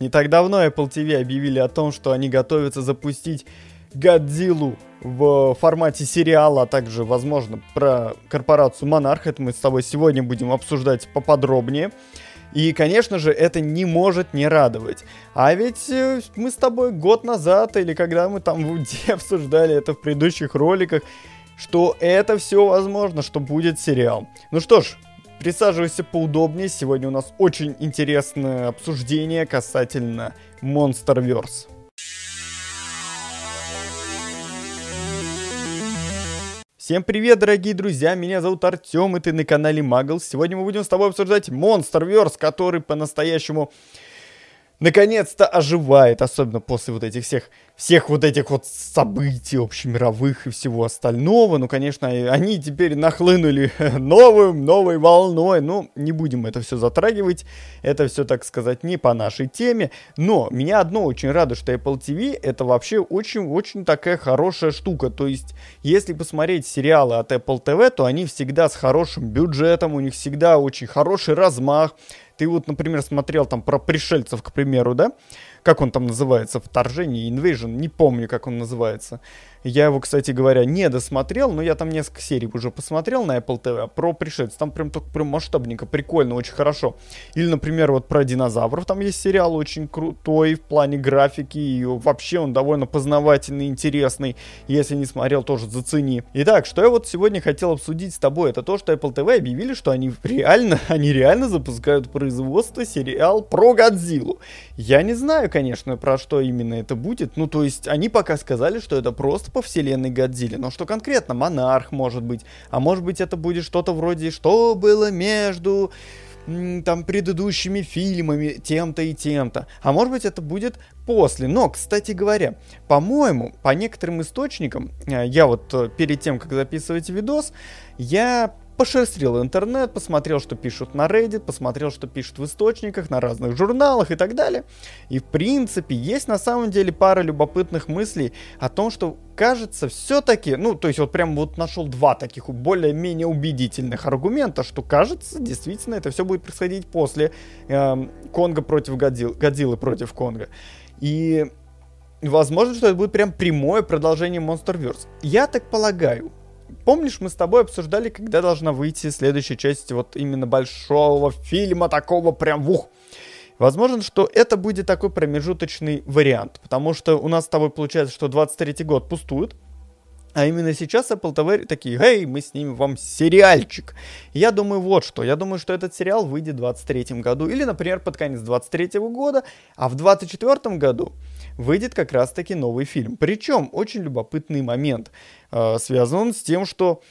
Не так давно Apple TV объявили о том, что они готовятся запустить Годзиллу в формате сериала, а также, возможно, про корпорацию Монарх. Это мы с тобой сегодня будем обсуждать поподробнее. И, конечно же, это не может не радовать. А ведь э, мы с тобой год назад, или когда мы там в обсуждали это в предыдущих роликах, что это все возможно, что будет сериал. Ну что ж, присаживайся поудобнее. Сегодня у нас очень интересное обсуждение касательно Monsterverse. Всем привет, дорогие друзья, меня зовут Артем, и ты на канале Маглс. Сегодня мы будем с тобой обсуждать Monsterverse, который по-настоящему наконец-то оживает, особенно после вот этих всех, всех вот этих вот событий общемировых и всего остального. Ну, конечно, они теперь нахлынули новым, новой волной. Ну, не будем это все затрагивать. Это все, так сказать, не по нашей теме. Но меня одно очень радует, что Apple TV это вообще очень-очень такая хорошая штука. То есть, если посмотреть сериалы от Apple TV, то они всегда с хорошим бюджетом, у них всегда очень хороший размах ты вот, например, смотрел там про пришельцев, к примеру, да? Как он там называется? Вторжение, Invasion, не помню, как он называется. Я его, кстати говоря, не досмотрел, но я там несколько серий уже посмотрел на Apple TV про пришельцев. Там прям только прям масштабненько, прикольно, очень хорошо. Или, например, вот про динозавров. Там есть сериал очень крутой в плане графики. И вообще он довольно познавательный, интересный. Если не смотрел, тоже зацени. Итак, что я вот сегодня хотел обсудить с тобой, это то, что Apple TV объявили, что они реально, они реально запускают производство сериал про Годзиллу. Я не знаю, конечно, про что именно это будет. Ну, то есть, они пока сказали, что это просто по вселенной Годзилле, но что конкретно? Монарх, может быть. А может быть, это будет что-то вроде «Что было между...» там предыдущими фильмами тем-то и тем-то. А может быть это будет после. Но, кстати говоря, по-моему, по некоторым источникам, э, я вот э, перед тем, как записывать видос, я пошерстил интернет, посмотрел, что пишут на Reddit, посмотрел, что пишут в источниках, на разных журналах и так далее. И в принципе есть на самом деле пара любопытных мыслей о том, что кажется все-таки, ну то есть вот прям вот нашел два таких более-менее убедительных аргумента, что кажется действительно это все будет происходить после э, Конга против Годзиллы, Годзиллы против Конга. И возможно, что это будет прям прямое продолжение Monsterverse. Я так полагаю, помнишь, мы с тобой обсуждали, когда должна выйти следующая часть вот именно большого фильма, такого прям вух. Возможно, что это будет такой промежуточный вариант, потому что у нас с тобой получается, что 23 год пустует, а именно сейчас Apple TV такие, эй, мы снимем вам сериальчик. Я думаю вот что, я думаю, что этот сериал выйдет в 23 году, или, например, под конец 23 года, а в 24 году выйдет как раз-таки новый фильм. Причем очень любопытный момент. Э, связан он с тем, что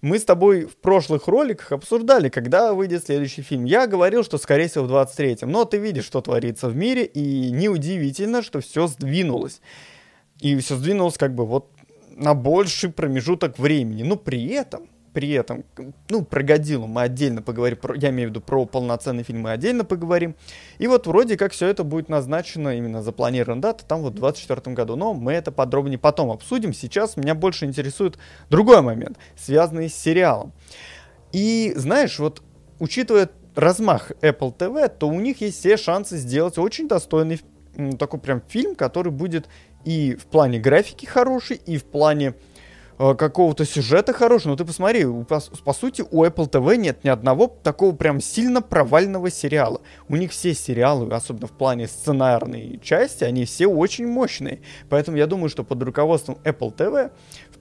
мы с тобой в прошлых роликах обсуждали, когда выйдет следующий фильм. Я говорил, что скорее всего в 23-м, но ты видишь, что творится в мире, и неудивительно, что все сдвинулось. И все сдвинулось как бы вот на больший промежуток времени. Но при этом при этом, ну, про Годзиллу мы отдельно поговорим, про, я имею в виду про полноценный фильм мы отдельно поговорим. И вот вроде как все это будет назначено именно запланирована дата, там вот в 24 году. Но мы это подробнее потом обсудим. Сейчас меня больше интересует другой момент, связанный с сериалом. И знаешь, вот учитывая размах Apple TV, то у них есть все шансы сделать очень достойный такой прям фильм, который будет и в плане графики хороший, и в плане Э, какого-то сюжета хорошего. Ну ты посмотри, по, по сути у Apple TV нет ни одного такого прям сильно провального сериала. У них все сериалы, особенно в плане сценарной части, они все очень мощные. Поэтому я думаю, что под руководством Apple TV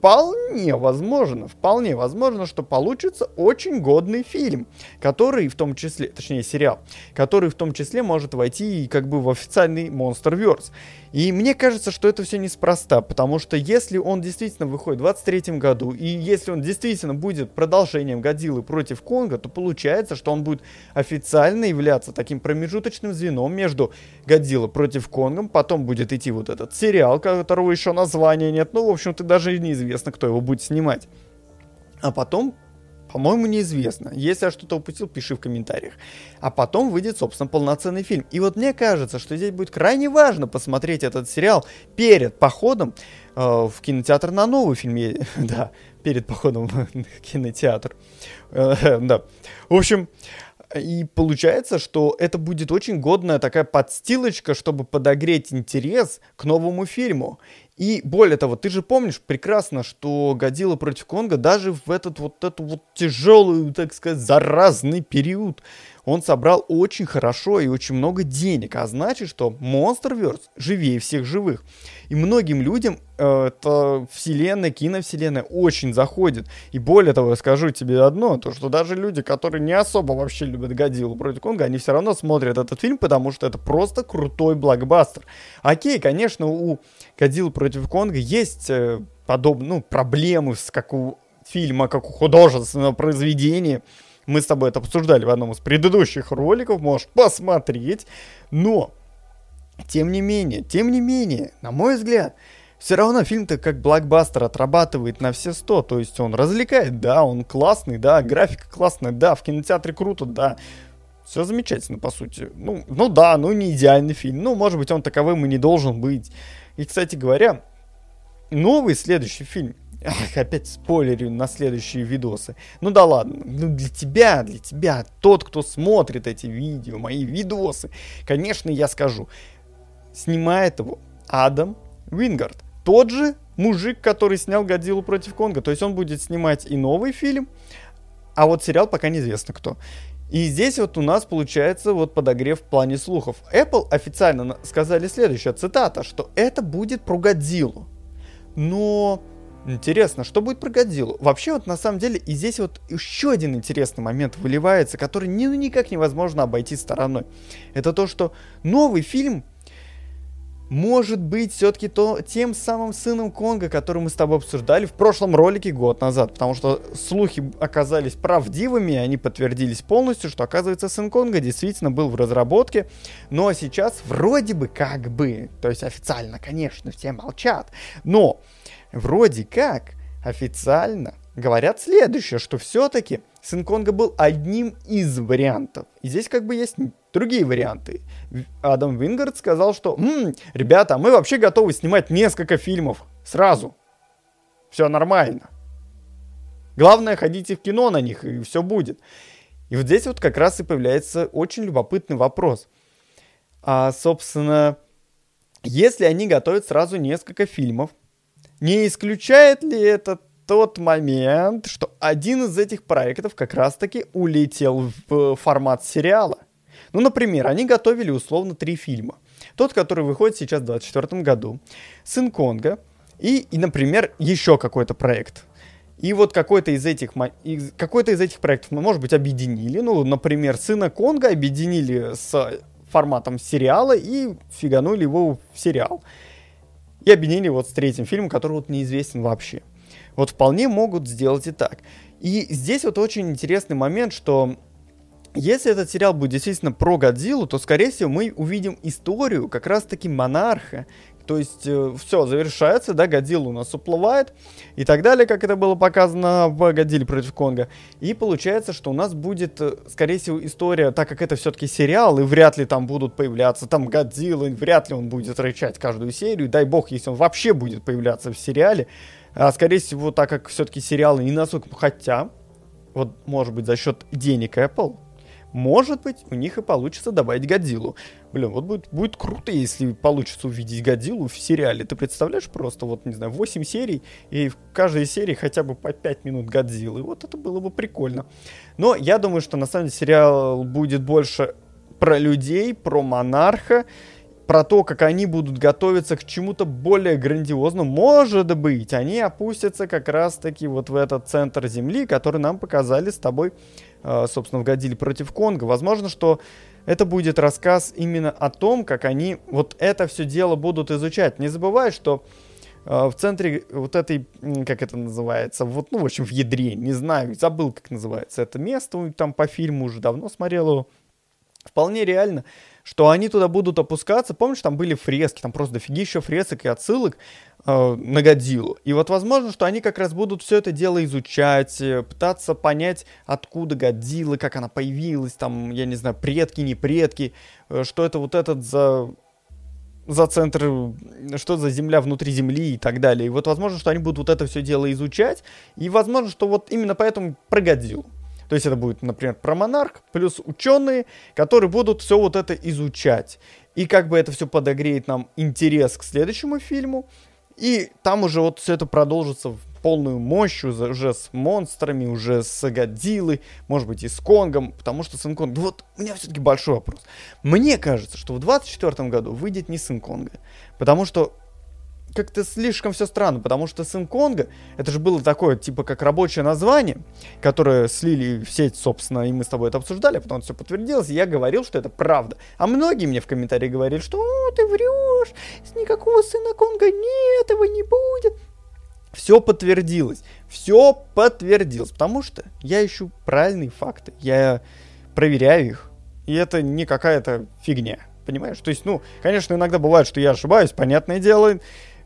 вполне возможно, вполне возможно, что получится очень годный фильм, который в том числе, точнее сериал, который в том числе может войти как бы в официальный Monsterverse. И мне кажется, что это все неспроста, потому что если он действительно выходит в 23 году, и если он действительно будет продолжением Годзиллы против Конга, то получается, что он будет официально являться таким промежуточным звеном между Годзилла против Конгом, потом будет идти вот этот сериал, которого еще названия нет, ну, в общем-то, даже неизвестно, кто его будет снимать. А потом по-моему, неизвестно. Если я что-то упустил, пиши в комментариях. А потом выйдет, собственно, полноценный фильм. И вот мне кажется, что здесь будет крайне важно посмотреть этот сериал перед походом э, в кинотеатр на новый фильм. да, перед походом в кинотеатр. Э, да. В общем, И получается, что это будет очень годная такая подстилочка, чтобы подогреть интерес к новому фильму. И более того, ты же помнишь прекрасно, что Годзилла против Конга даже в этот вот эту вот тяжелый, так сказать, заразный период он собрал очень хорошо и очень много денег, а значит, что Monsterverse живее всех живых. И многим людям э, эта вселенная, киновселенная очень заходит. И более того, я скажу тебе одно, то что даже люди, которые не особо вообще любят Годзиллу против Конга, они все равно смотрят этот фильм, потому что это просто крутой блокбастер. Окей, конечно, у Годзиллы против Конга есть э, подобные ну, проблемы, с, как у фильма, как у художественного произведения, мы с тобой это обсуждали в одном из предыдущих роликов, можешь посмотреть. Но, тем не менее, тем не менее, на мой взгляд, все равно фильм-то как блокбастер отрабатывает на все сто. То есть он развлекает, да, он классный, да, графика классная, да, в кинотеатре круто, да. Все замечательно, по сути. Ну, ну да, ну не идеальный фильм. Ну, может быть, он таковым и не должен быть. И, кстати говоря, новый следующий фильм Ах, опять спойлерю на следующие видосы. Ну да ладно, ну для тебя, для тебя, тот, кто смотрит эти видео, мои видосы, конечно, я скажу. Снимает его Адам Вингард. Тот же мужик, который снял Годзиллу против Конга. То есть он будет снимать и новый фильм, а вот сериал пока неизвестно кто. И здесь вот у нас получается вот подогрев в плане слухов. Apple официально сказали следующее, цитата, что это будет про Годзиллу. Но Интересно, что будет про Годзиллу? Вообще, вот на самом деле, и здесь вот еще один интересный момент выливается, который ни, ну, никак невозможно обойти стороной. Это то, что новый фильм может быть все-таки то, тем самым сыном Конга, который мы с тобой обсуждали в прошлом ролике год назад. Потому что слухи оказались правдивыми, они подтвердились полностью, что оказывается сын Конга действительно был в разработке. Но сейчас вроде бы как бы, то есть официально, конечно, все молчат, но вроде как официально говорят следующее, что все-таки сын Конга был одним из вариантов. И здесь как бы есть другие варианты. Адам Вингард сказал, что «М, ребята, мы вообще готовы снимать несколько фильмов сразу. Все нормально. Главное, ходите в кино на них, и все будет. И вот здесь вот как раз и появляется очень любопытный вопрос. А, собственно, если они готовят сразу несколько фильмов, не исключает ли это тот момент, что один из этих проектов как раз-таки улетел в формат сериала? Ну, например, они готовили условно три фильма. Тот, который выходит сейчас в 2024 году, «Сын Конга», и, и например, еще какой-то проект. И вот какой-то из этих, какой-то из этих проектов может быть, объединили. Ну, например, «Сына Конга» объединили с форматом сериала и фиганули его в сериал и объединили вот с третьим фильмом, который вот неизвестен вообще. Вот вполне могут сделать и так. И здесь вот очень интересный момент, что если этот сериал будет действительно про Годзиллу, то, скорее всего, мы увидим историю как раз-таки монарха, то есть э, все завершается, да, Годзилла у нас уплывает и так далее, как это было показано в Годзилле против Конга. И получается, что у нас будет, э, скорее всего, история, так как это все-таки сериал, и вряд ли там будут появляться там Годзилла, и вряд ли он будет рычать каждую серию, дай бог, если он вообще будет появляться в сериале. А скорее всего, так как все-таки сериалы не настолько... Хотя, вот, может быть, за счет денег Apple, может быть, у них и получится добавить Годзиллу. Блин, вот будет, будет круто, если получится увидеть Годзиллу в сериале. Ты представляешь просто, вот, не знаю, 8 серий, и в каждой серии хотя бы по 5 минут Годзиллы. Вот это было бы прикольно. Но я думаю, что на самом деле сериал будет больше про людей, про монарха, про то, как они будут готовиться к чему-то более грандиозному. Может быть, они опустятся как раз-таки вот в этот центр Земли, который нам показали с тобой Э, собственно, в Годзилле против Конга. Возможно, что это будет рассказ именно о том, как они вот это все дело будут изучать. Не забывай, что э, в центре вот этой, как это называется, вот, ну, в общем, в ядре, не знаю, забыл, как называется это место, там по фильму уже давно смотрел его. Вполне реально что они туда будут опускаться. Помнишь, там были фрески, там просто дофигища фресок и отсылок э, на Годзиллу. И вот возможно, что они как раз будут все это дело изучать, э, пытаться понять, откуда Годзилла, как она появилась, там, я не знаю, предки, не предки, э, что это вот этот за за центр, что за земля внутри земли и так далее. И вот возможно, что они будут вот это все дело изучать, и возможно, что вот именно поэтому про Годзиллу. То есть это будет, например, про монарх, плюс ученые, которые будут все вот это изучать. И как бы это все подогреет нам интерес к следующему фильму. И там уже вот все это продолжится в полную мощь уже, с монстрами, уже с Годзиллой, может быть и с Конгом, потому что Сын Конг... Вот у меня все-таки большой вопрос. Мне кажется, что в 24 году выйдет не Сын Конга, потому что как-то слишком все странно, потому что Сын Конга, это же было такое, типа, как рабочее название, которое слили в сеть, собственно, и мы с тобой это обсуждали, а потом все подтвердилось, и я говорил, что это правда. А многие мне в комментарии говорили, что О, ты врешь, никакого Сына Конга нет, его не будет. Все подтвердилось, все подтвердилось, потому что я ищу правильные факты, я проверяю их, и это не какая-то фигня, понимаешь? То есть, ну, конечно, иногда бывает, что я ошибаюсь, понятное дело,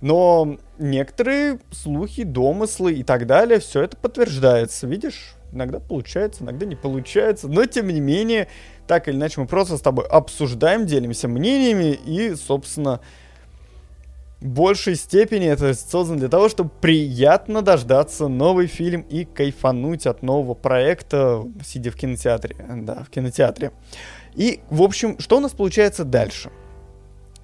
но некоторые слухи, домыслы и так далее, все это подтверждается. Видишь, иногда получается, иногда не получается. Но тем не менее, так или иначе, мы просто с тобой обсуждаем, делимся мнениями и, собственно, в большей степени это создано для того, чтобы приятно дождаться новый фильм и кайфануть от нового проекта, сидя в кинотеатре. Да, в кинотеатре. И, в общем, что у нас получается дальше?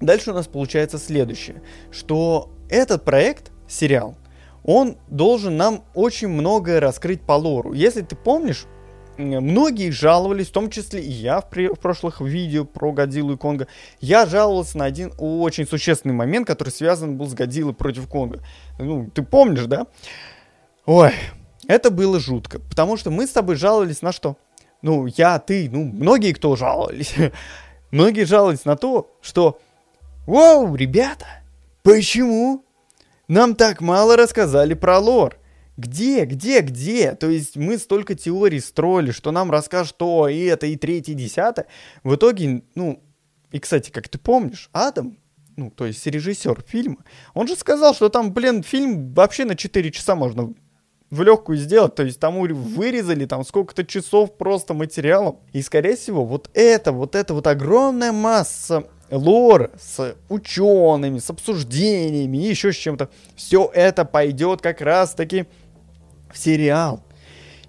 Дальше у нас получается следующее, что этот проект, сериал, он должен нам очень многое раскрыть по лору. Если ты помнишь, многие жаловались, в том числе и я в, при, в прошлых видео про Годзиллу и Конга, я жаловался на один очень существенный момент, который связан был с Годзиллой против Конга. Ну, ты помнишь, да? Ой, это было жутко, потому что мы с тобой жаловались на что? Ну, я, ты, ну, многие кто жаловались. многие жаловались на то, что Воу, ребята, почему? Нам так мало рассказали про лор. Где, где, где? То есть мы столько теорий строили, что нам расскажут то, и это, и третье, и десятое. В итоге, ну, и, кстати, как ты помнишь, Адам, ну, то есть режиссер фильма, он же сказал, что там, блин, фильм вообще на 4 часа можно в легкую сделать, то есть там вырезали там сколько-то часов просто материалом. И, скорее всего, вот это, вот это вот огромная масса лор с учеными, с обсуждениями еще с чем-то. Все это пойдет как раз-таки в сериал.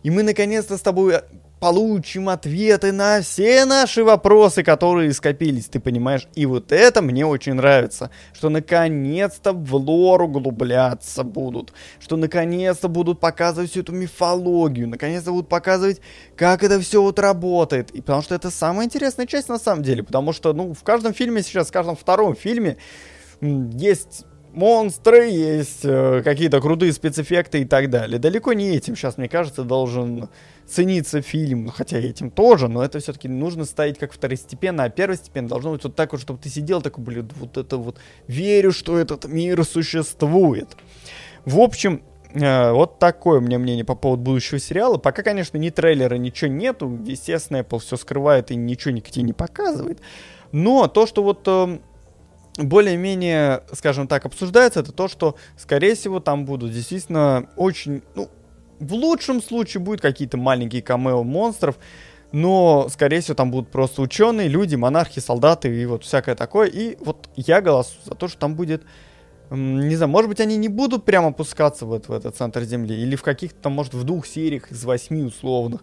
И мы наконец-то с тобой получим ответы на все наши вопросы, которые скопились, ты понимаешь? И вот это мне очень нравится, что наконец-то в лор углубляться будут, что наконец-то будут показывать всю эту мифологию, наконец-то будут показывать, как это все вот работает. И потому что это самая интересная часть на самом деле, потому что, ну, в каждом фильме сейчас, в каждом втором фильме есть монстры, есть э, какие-то крутые спецэффекты и так далее. Далеко не этим сейчас, мне кажется, должен цениться фильм, хотя этим тоже, но это все-таки нужно ставить как второстепенно, а первостепенно должно быть вот так вот, чтобы ты сидел такой, блин, вот это вот, верю, что этот мир существует. В общем, э, вот такое у меня мнение по поводу будущего сериала. Пока, конечно, ни трейлера, ничего нету. Естественно, Apple все скрывает и ничего нигде не показывает. Но то, что вот э, более-менее, скажем так, обсуждается, это то, что, скорее всего, там будут действительно очень, ну, в лучшем случае будут какие-то маленькие камео монстров, но, скорее всего, там будут просто ученые, люди, монархи, солдаты и вот всякое такое. И вот я голосую за то, что там будет, не знаю, может быть, они не будут прямо опускаться вот в этот центр Земли, или в каких-то там, может, в двух сериях из восьми условных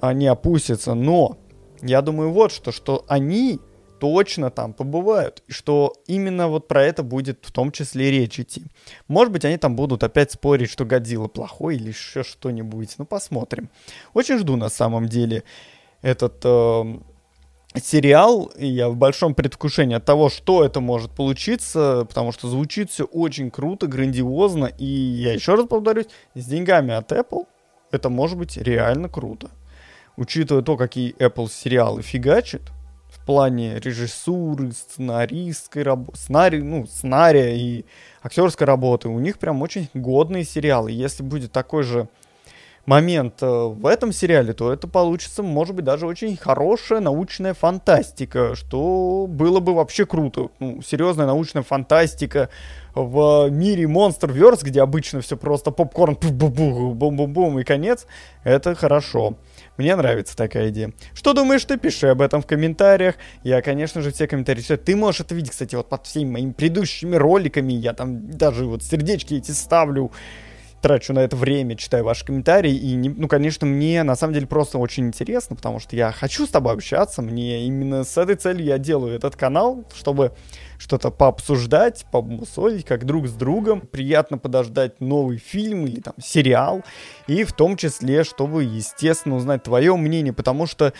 они опустятся, но я думаю вот что, что они точно там побывают. И что именно вот про это будет в том числе речь идти. Может быть, они там будут опять спорить, что Годзилла плохой или еще что-нибудь. Ну, посмотрим. Очень жду на самом деле этот э, сериал. И я в большом предвкушении от того, что это может получиться, потому что звучит все очень круто, грандиозно. И я еще раз повторюсь, с деньгами от Apple это может быть реально круто. Учитывая то, какие Apple сериалы фигачит, плане режиссуры, сценаристской работы, сценарий, ну, сценария и актерской работы. У них прям очень годные сериалы. Если будет такой же момент э, в этом сериале, то это получится, может быть, даже очень хорошая научная фантастика, что было бы вообще круто. Ну, серьезная научная фантастика в мире Monster Verse, где обычно все просто попкорн, бум-бум-бум и конец, это хорошо. Мне нравится такая идея. Что думаешь ты? Пиши об этом в комментариях. Я, конечно же, все комментарии читаю. Ты можешь это видеть, кстати, вот под всеми моими предыдущими роликами. Я там даже вот сердечки эти ставлю. Трачу на это время, читаю ваши комментарии, и, не, ну, конечно, мне на самом деле просто очень интересно, потому что я хочу с тобой общаться, мне именно с этой целью я делаю этот канал, чтобы что-то пообсуждать, помусолить, как друг с другом. Приятно подождать новый фильм или там сериал, и в том числе, чтобы, естественно, узнать твое мнение, потому что,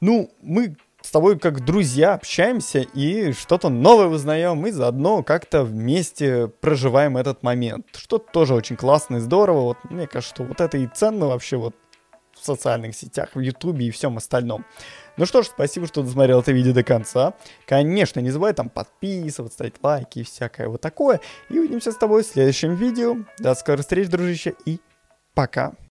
ну, мы с тобой как друзья общаемся и что-то новое узнаем, и заодно как-то вместе проживаем этот момент. Что тоже очень классно и здорово. Вот мне кажется, что вот это и ценно вообще вот в социальных сетях, в Ютубе и всем остальном. Ну что ж, спасибо, что досмотрел это видео до конца. Конечно, не забывай там подписываться, ставить лайки и всякое вот такое. И увидимся с тобой в следующем видео. До скорых встреч, дружище, и пока.